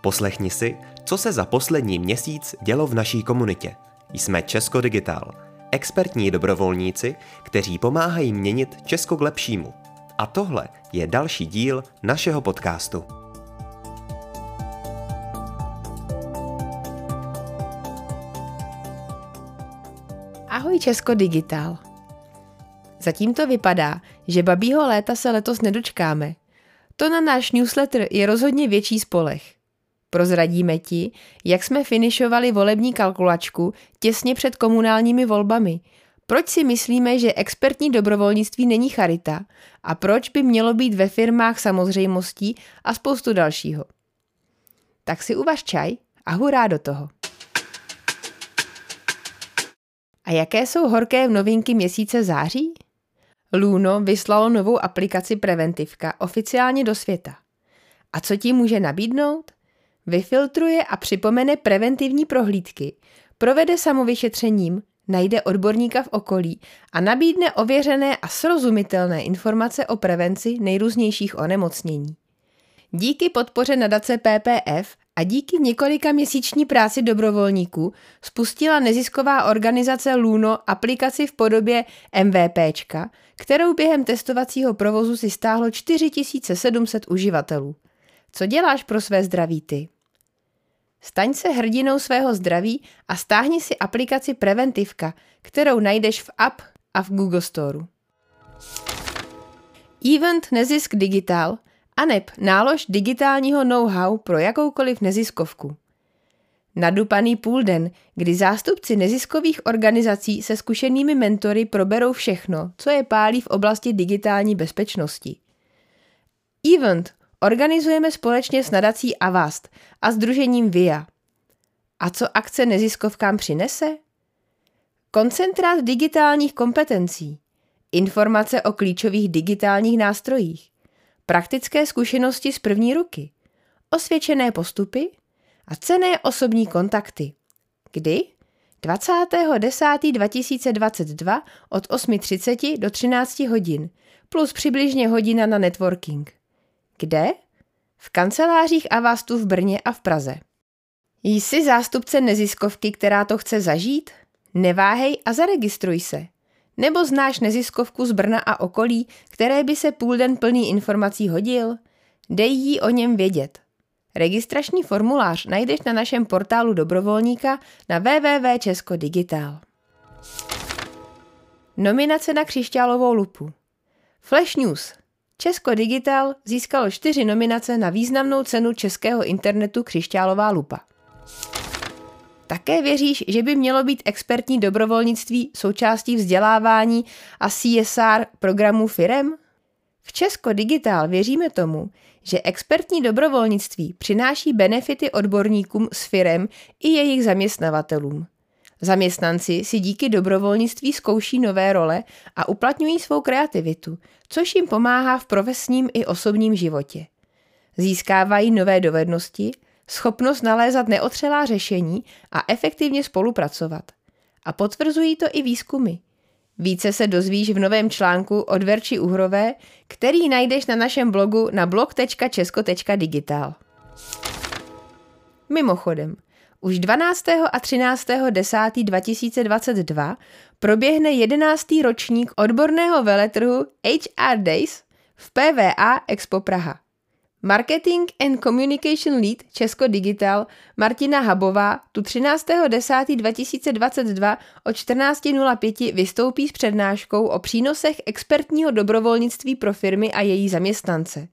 Poslechni si, co se za poslední měsíc dělo v naší komunitě. Jsme Česko Digital, expertní dobrovolníci, kteří pomáhají měnit Česko k lepšímu. A tohle je další díl našeho podcastu. Ahoj Česko Digital. Zatím to vypadá, že babího léta se letos nedočkáme. To na náš newsletter je rozhodně větší spolech. Prozradíme ti, jak jsme finišovali volební kalkulačku těsně před komunálními volbami, proč si myslíme, že expertní dobrovolnictví není charita a proč by mělo být ve firmách samozřejmostí a spoustu dalšího. Tak si uvaž čaj a hurá do toho. A jaké jsou horké novinky měsíce září? Luno vyslalo novou aplikaci Preventivka oficiálně do světa. A co ti může nabídnout? Vyfiltruje a připomene preventivní prohlídky, provede samovyšetřením, najde odborníka v okolí a nabídne ověřené a srozumitelné informace o prevenci nejrůznějších onemocnění. Díky podpoře nadace PPF a díky několika měsíční práci dobrovolníků spustila nezisková organizace Luno aplikaci v podobě MVPčka, kterou během testovacího provozu si stáhlo 4700 uživatelů. Co děláš pro své zdraví ty? Staň se hrdinou svého zdraví a stáhni si aplikaci Preventivka, kterou najdeš v App a v Google Store. Event Nezisk Digital – aneb nálož digitálního know-how pro jakoukoliv neziskovku. Nadupaný půlden, kdy zástupci neziskových organizací se zkušenými mentory proberou všechno, co je pálí v oblasti digitální bezpečnosti. Event organizujeme společně s nadací Avast a združením VIA. A co akce neziskovkám přinese? Koncentrát digitálních kompetencí, informace o klíčových digitálních nástrojích, praktické zkušenosti z první ruky, osvědčené postupy a cené osobní kontakty. Kdy? 20.10.2022 od 8.30 do 13 hodin, plus přibližně hodina na networking. Kde? V kancelářích Avastu v Brně a v Praze. Jsi zástupce neziskovky, která to chce zažít? Neváhej a zaregistruj se. Nebo znáš neziskovku z Brna a okolí, které by se půl den plný informací hodil? Dej jí o něm vědět. Registrační formulář najdeš na našem portálu dobrovolníka na www.českodigital. Nominace na křišťálovou lupu Flash News Česko Digital získalo čtyři nominace na významnou cenu českého internetu Křišťálová lupa. Také věříš, že by mělo být expertní dobrovolnictví součástí vzdělávání a CSR programů firem? V Česko Digital věříme tomu, že expertní dobrovolnictví přináší benefity odborníkům s firem i jejich zaměstnavatelům. Zaměstnanci si díky dobrovolnictví zkouší nové role a uplatňují svou kreativitu, což jim pomáhá v profesním i osobním životě. Získávají nové dovednosti, schopnost nalézat neotřelá řešení a efektivně spolupracovat. A potvrzují to i výzkumy. Více se dozvíš v novém článku od Verči Uhrové, který najdeš na našem blogu na blog.česko.digital. Mimochodem, už 12. a 13. 10. 2022 proběhne 11. ročník odborného veletrhu HR Days v PVA Expo Praha. Marketing and Communication Lead Česko Digital Martina Habová tu 13.10.2022 o 14.05 vystoupí s přednáškou o přínosech expertního dobrovolnictví pro firmy a její zaměstnance.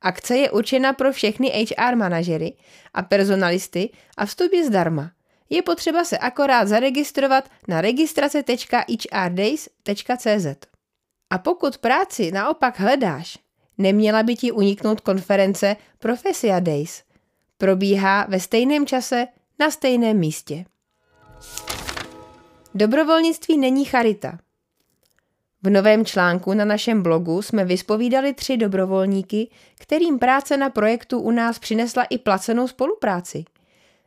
Akce je určena pro všechny HR manažery a personalisty a vstup je zdarma. Je potřeba se akorát zaregistrovat na registrace.hrdays.cz. A pokud práci naopak hledáš, Neměla by ti uniknout konference Profesia Days. Probíhá ve stejném čase na stejném místě. Dobrovolnictví není charita. V novém článku na našem blogu jsme vyspovídali tři dobrovolníky, kterým práce na projektu u nás přinesla i placenou spolupráci.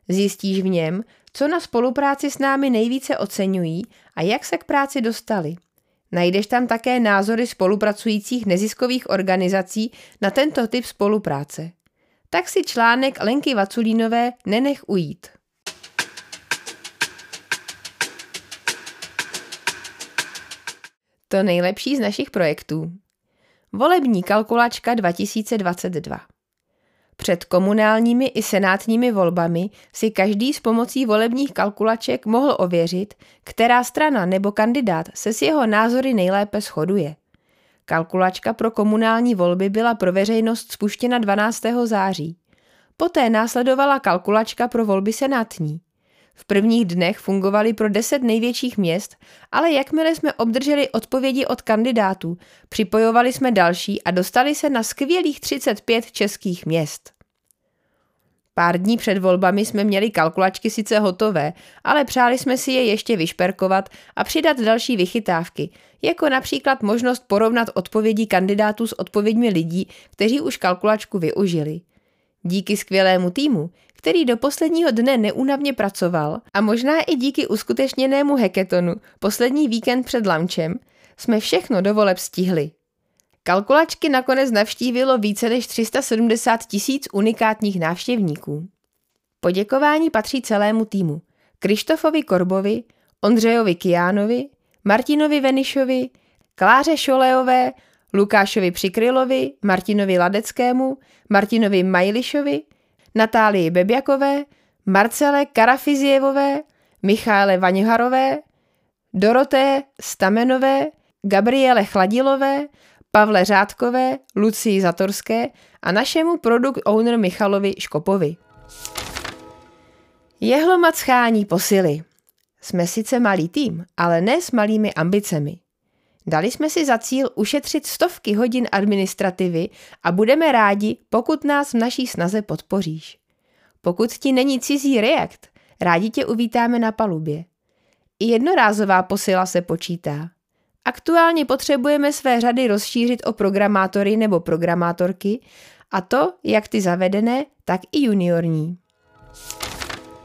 Zjistíš v něm, co na spolupráci s námi nejvíce oceňují a jak se k práci dostali – Najdeš tam také názory spolupracujících neziskových organizací na tento typ spolupráce. tak si článek Lenky Vaculínové nenech ujít. To nejlepší z našich projektů. Volební kalkulačka 2022. Před komunálními i senátními volbami si každý s pomocí volebních kalkulaček mohl ověřit, která strana nebo kandidát se s jeho názory nejlépe shoduje. Kalkulačka pro komunální volby byla pro veřejnost spuštěna 12. září. Poté následovala kalkulačka pro volby senátní. V prvních dnech fungovaly pro deset největších měst, ale jakmile jsme obdrželi odpovědi od kandidátů, připojovali jsme další a dostali se na skvělých 35 českých měst. Pár dní před volbami jsme měli kalkulačky sice hotové, ale přáli jsme si je ještě vyšperkovat a přidat další vychytávky, jako například možnost porovnat odpovědi kandidátů s odpověďmi lidí, kteří už kalkulačku využili. Díky skvělému týmu, který do posledního dne neúnavně pracoval a možná i díky uskutečněnému heketonu poslední víkend před launchem, jsme všechno do voleb stihli. Kalkulačky nakonec navštívilo více než 370 tisíc unikátních návštěvníků. Poděkování patří celému týmu. Krištofovi Korbovi, Ondřejovi Kijánovi, Martinovi Venišovi, Kláře Šoleové, Lukášovi Přikrylovi, Martinovi Ladeckému, Martinovi Majlišovi, Natálii Bebjakové, Marcele Karafizievové, Michále Vaňharové, Doroté Stamenové, Gabriele Chladilové, Pavle Řádkové, Lucii Zatorské a našemu produkt owner Michalovi Škopovi. Jehlomat schání posily. Jsme sice malý tým, ale ne s malými ambicemi. Dali jsme si za cíl ušetřit stovky hodin administrativy a budeme rádi, pokud nás v naší snaze podpoříš. Pokud ti není cizí React, rádi tě uvítáme na palubě. I jednorázová posila se počítá. Aktuálně potřebujeme své řady rozšířit o programátory nebo programátorky, a to jak ty zavedené, tak i juniorní.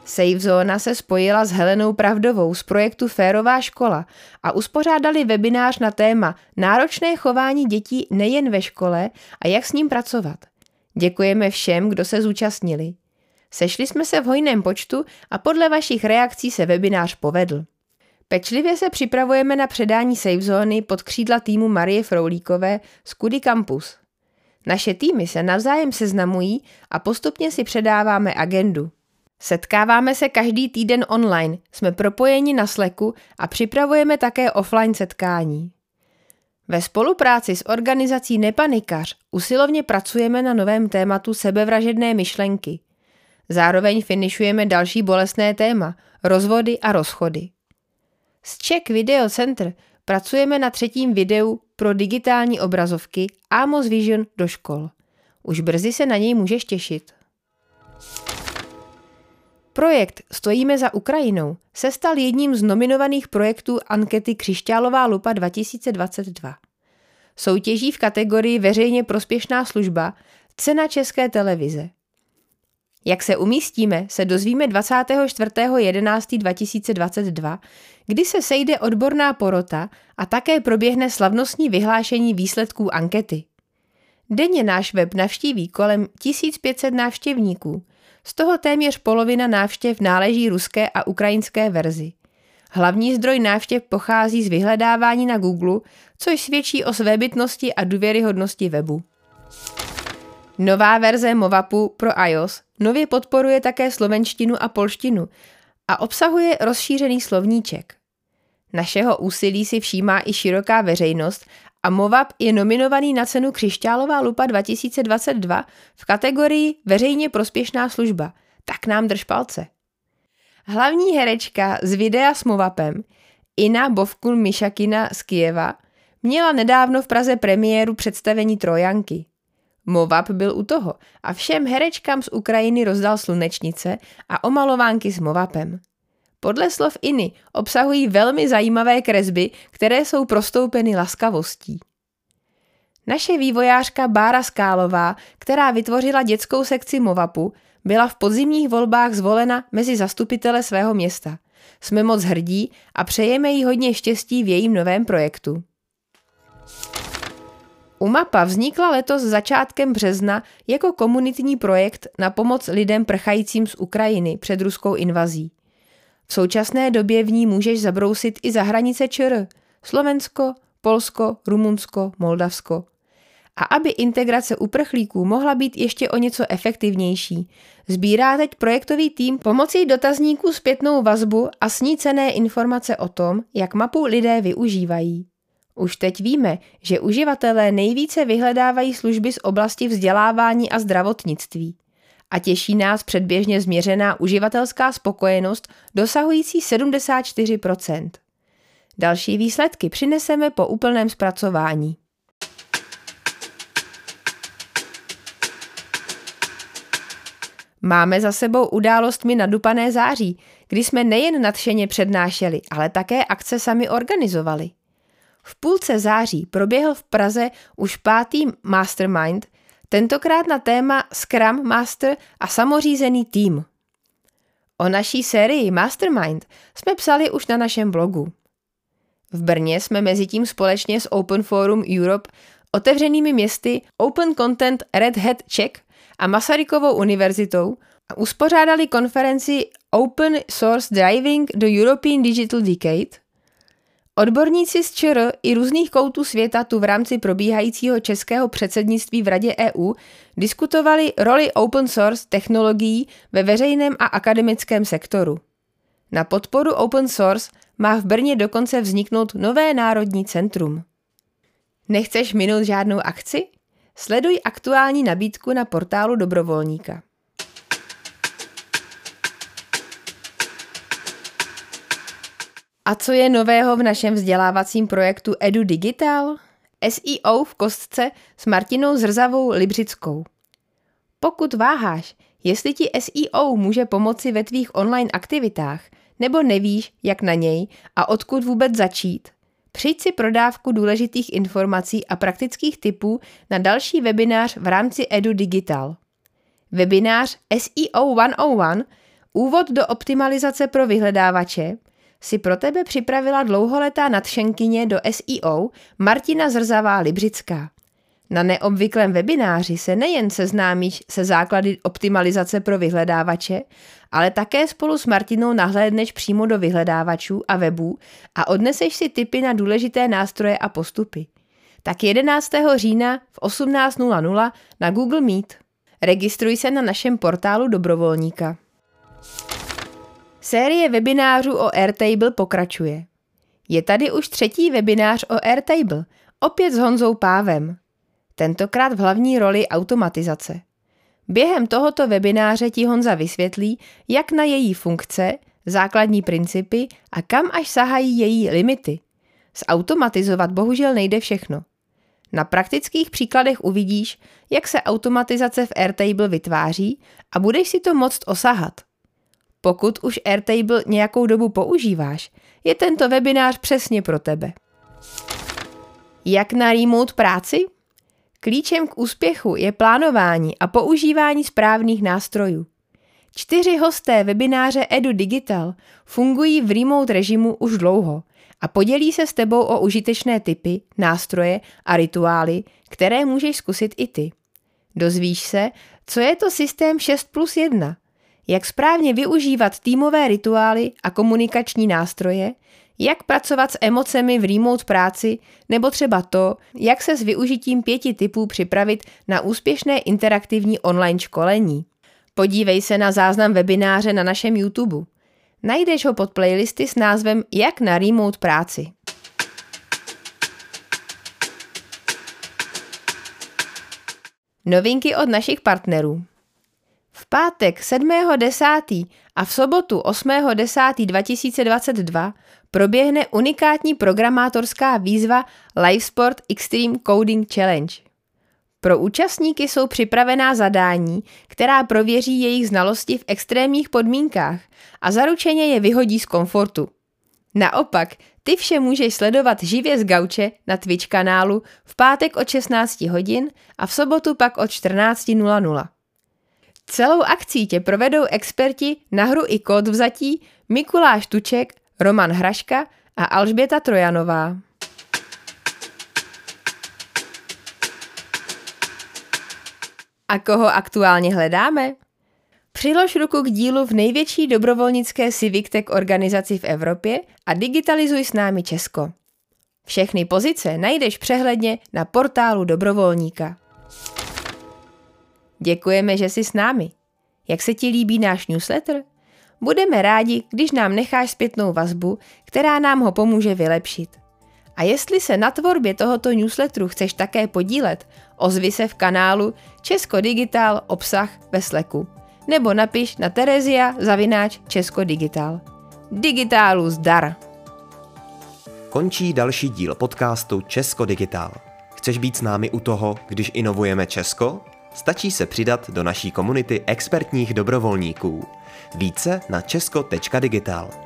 SafeZona se spojila s Helenou Pravdovou z projektu Férová škola a uspořádali webinář na téma Náročné chování dětí nejen ve škole a jak s ním pracovat. Děkujeme všem, kdo se zúčastnili. Sešli jsme se v hojném počtu a podle vašich reakcí se webinář povedl. Pečlivě se připravujeme na předání SafeZóny pod křídla týmu Marie Froulíkové z Kudy Campus. Naše týmy se navzájem seznamují a postupně si předáváme agendu. Setkáváme se každý týden online, jsme propojeni na Slacku a připravujeme také offline setkání. Ve spolupráci s organizací Nepanikař usilovně pracujeme na novém tématu sebevražedné myšlenky. Zároveň finišujeme další bolestné téma – rozvody a rozchody. S Czech Video Center pracujeme na třetím videu pro digitální obrazovky Amos Vision do škol. Už brzy se na něj můžeš těšit. Projekt Stojíme za Ukrajinou se stal jedním z nominovaných projektů ankety Křišťálová lupa 2022. Soutěží v kategorii Veřejně prospěšná služba Cena České televize. Jak se umístíme, se dozvíme 24.11.2022, kdy se sejde odborná porota a také proběhne slavnostní vyhlášení výsledků ankety. Denně náš web navštíví kolem 1500 návštěvníků – z toho téměř polovina návštěv náleží ruské a ukrajinské verzi. Hlavní zdroj návštěv pochází z vyhledávání na Google, což svědčí o svébytnosti a důvěryhodnosti webu. Nová verze Movapu pro iOS nově podporuje také slovenštinu a polštinu a obsahuje rozšířený slovníček. Našeho úsilí si všímá i široká veřejnost a Movap je nominovaný na cenu Křišťálová lupa 2022 v kategorii Veřejně prospěšná služba. Tak nám drž palce. Hlavní herečka z videa s Movapem, Ina Bovkun Mišakina z Kijeva, měla nedávno v Praze premiéru představení Trojanky. Movap byl u toho a všem herečkám z Ukrajiny rozdal slunečnice a omalovánky s Movapem. Podle slov Iny obsahují velmi zajímavé kresby, které jsou prostoupeny laskavostí. Naše vývojářka Bára Skálová, která vytvořila dětskou sekci Movapu, byla v podzimních volbách zvolena mezi zastupitele svého města. Jsme moc hrdí a přejeme jí hodně štěstí v jejím novém projektu. UMAPA vznikla letos začátkem března jako komunitní projekt na pomoc lidem prchajícím z Ukrajiny před ruskou invazí. V současné době v ní můžeš zabrousit i za hranice ČR, Slovensko, Polsko, Rumunsko, Moldavsko. A aby integrace uprchlíků mohla být ještě o něco efektivnější, sbírá teď projektový tým pomocí dotazníků zpětnou vazbu a snícené informace o tom, jak mapu lidé využívají. Už teď víme, že uživatelé nejvíce vyhledávají služby z oblasti vzdělávání a zdravotnictví. A těší nás předběžně změřená uživatelská spokojenost dosahující 74% Další výsledky přineseme po úplném zpracování. Máme za sebou událostmi nadupané září, kdy jsme nejen nadšeně přednášeli, ale také akce sami organizovali. V půlce září proběhl v Praze už pátý Mastermind, tentokrát na téma Scrum Master a samořízený tým. O naší sérii Mastermind jsme psali už na našem blogu. V Brně jsme mezi tím společně s Open Forum Europe, otevřenými městy Open Content Red Hat Czech a Masarykovou univerzitou uspořádali konferenci Open Source Driving the European Digital Decade. Odborníci z ČR i různých koutů světa tu v rámci probíhajícího českého předsednictví v Radě EU diskutovali roli open source technologií ve veřejném a akademickém sektoru. Na podporu open source má v Brně dokonce vzniknout nové národní centrum. Nechceš minout žádnou akci? Sleduj aktuální nabídku na portálu dobrovolníka. A co je nového v našem vzdělávacím projektu Edu Digital? SEO v kostce s Martinou Zrzavou Libřickou. Pokud váháš, jestli ti SEO může pomoci ve tvých online aktivitách, nebo nevíš, jak na něj a odkud vůbec začít, přijď si prodávku důležitých informací a praktických typů na další webinář v rámci Edu Digital. Webinář SEO 101 Úvod do optimalizace pro vyhledávače si pro tebe připravila dlouholetá nadšenkyně do SEO Martina Zrzavá Libřická. Na neobvyklém webináři se nejen seznámíš se základy optimalizace pro vyhledávače, ale také spolu s Martinou nahlédneš přímo do vyhledávačů a webů a odneseš si tipy na důležité nástroje a postupy. Tak 11. října v 18.00 na Google Meet. Registruj se na našem portálu dobrovolníka. Série webinářů o Airtable pokračuje. Je tady už třetí webinář o Airtable, opět s Honzou Pávem. Tentokrát v hlavní roli automatizace. Během tohoto webináře ti Honza vysvětlí, jak na její funkce, základní principy a kam až sahají její limity. Zautomatizovat bohužel nejde všechno. Na praktických příkladech uvidíš, jak se automatizace v Airtable vytváří a budeš si to moct osahat. Pokud už Airtable nějakou dobu používáš, je tento webinář přesně pro tebe. Jak na remote práci? Klíčem k úspěchu je plánování a používání správných nástrojů. Čtyři hosté webináře Edu Digital fungují v remote režimu už dlouho a podělí se s tebou o užitečné typy, nástroje a rituály, které můžeš zkusit i ty. Dozvíš se, co je to systém 6 plus 1, jak správně využívat týmové rituály a komunikační nástroje, jak pracovat s emocemi v remote práci, nebo třeba to, jak se s využitím pěti typů připravit na úspěšné interaktivní online školení. Podívej se na záznam webináře na našem YouTube. Najdeš ho pod playlisty s názvem Jak na remote práci. Novinky od našich partnerů. V pátek 7.10. a v sobotu 8.10.2022 proběhne unikátní programátorská výzva LiveSport Extreme Coding Challenge. Pro účastníky jsou připravená zadání, která prověří jejich znalosti v extrémních podmínkách a zaručeně je vyhodí z komfortu. Naopak, ty vše můžeš sledovat živě z gauče na Twitch kanálu v pátek od 16 hodin a v sobotu pak od 14.00. Celou akcí tě provedou experti na hru i kód vzatí Mikuláš Tuček, Roman Hraška a Alžběta Trojanová. A koho aktuálně hledáme? Přilož ruku k dílu v největší dobrovolnické Civic organizaci v Evropě a digitalizuj s námi Česko. Všechny pozice najdeš přehledně na portálu dobrovolníka. Děkujeme, že jsi s námi. Jak se ti líbí náš newsletter? Budeme rádi, když nám necháš zpětnou vazbu, která nám ho pomůže vylepšit. A jestli se na tvorbě tohoto newsletteru chceš také podílet, ozvi se v kanálu Česko Digital obsah ve Slacku nebo napiš na Terezia zavináč Česko Digital. Digitálu zdar! Končí další díl podcastu Česko Digital. Chceš být s námi u toho, když inovujeme Česko? Stačí se přidat do naší komunity expertních dobrovolníků. Více na česko.digital.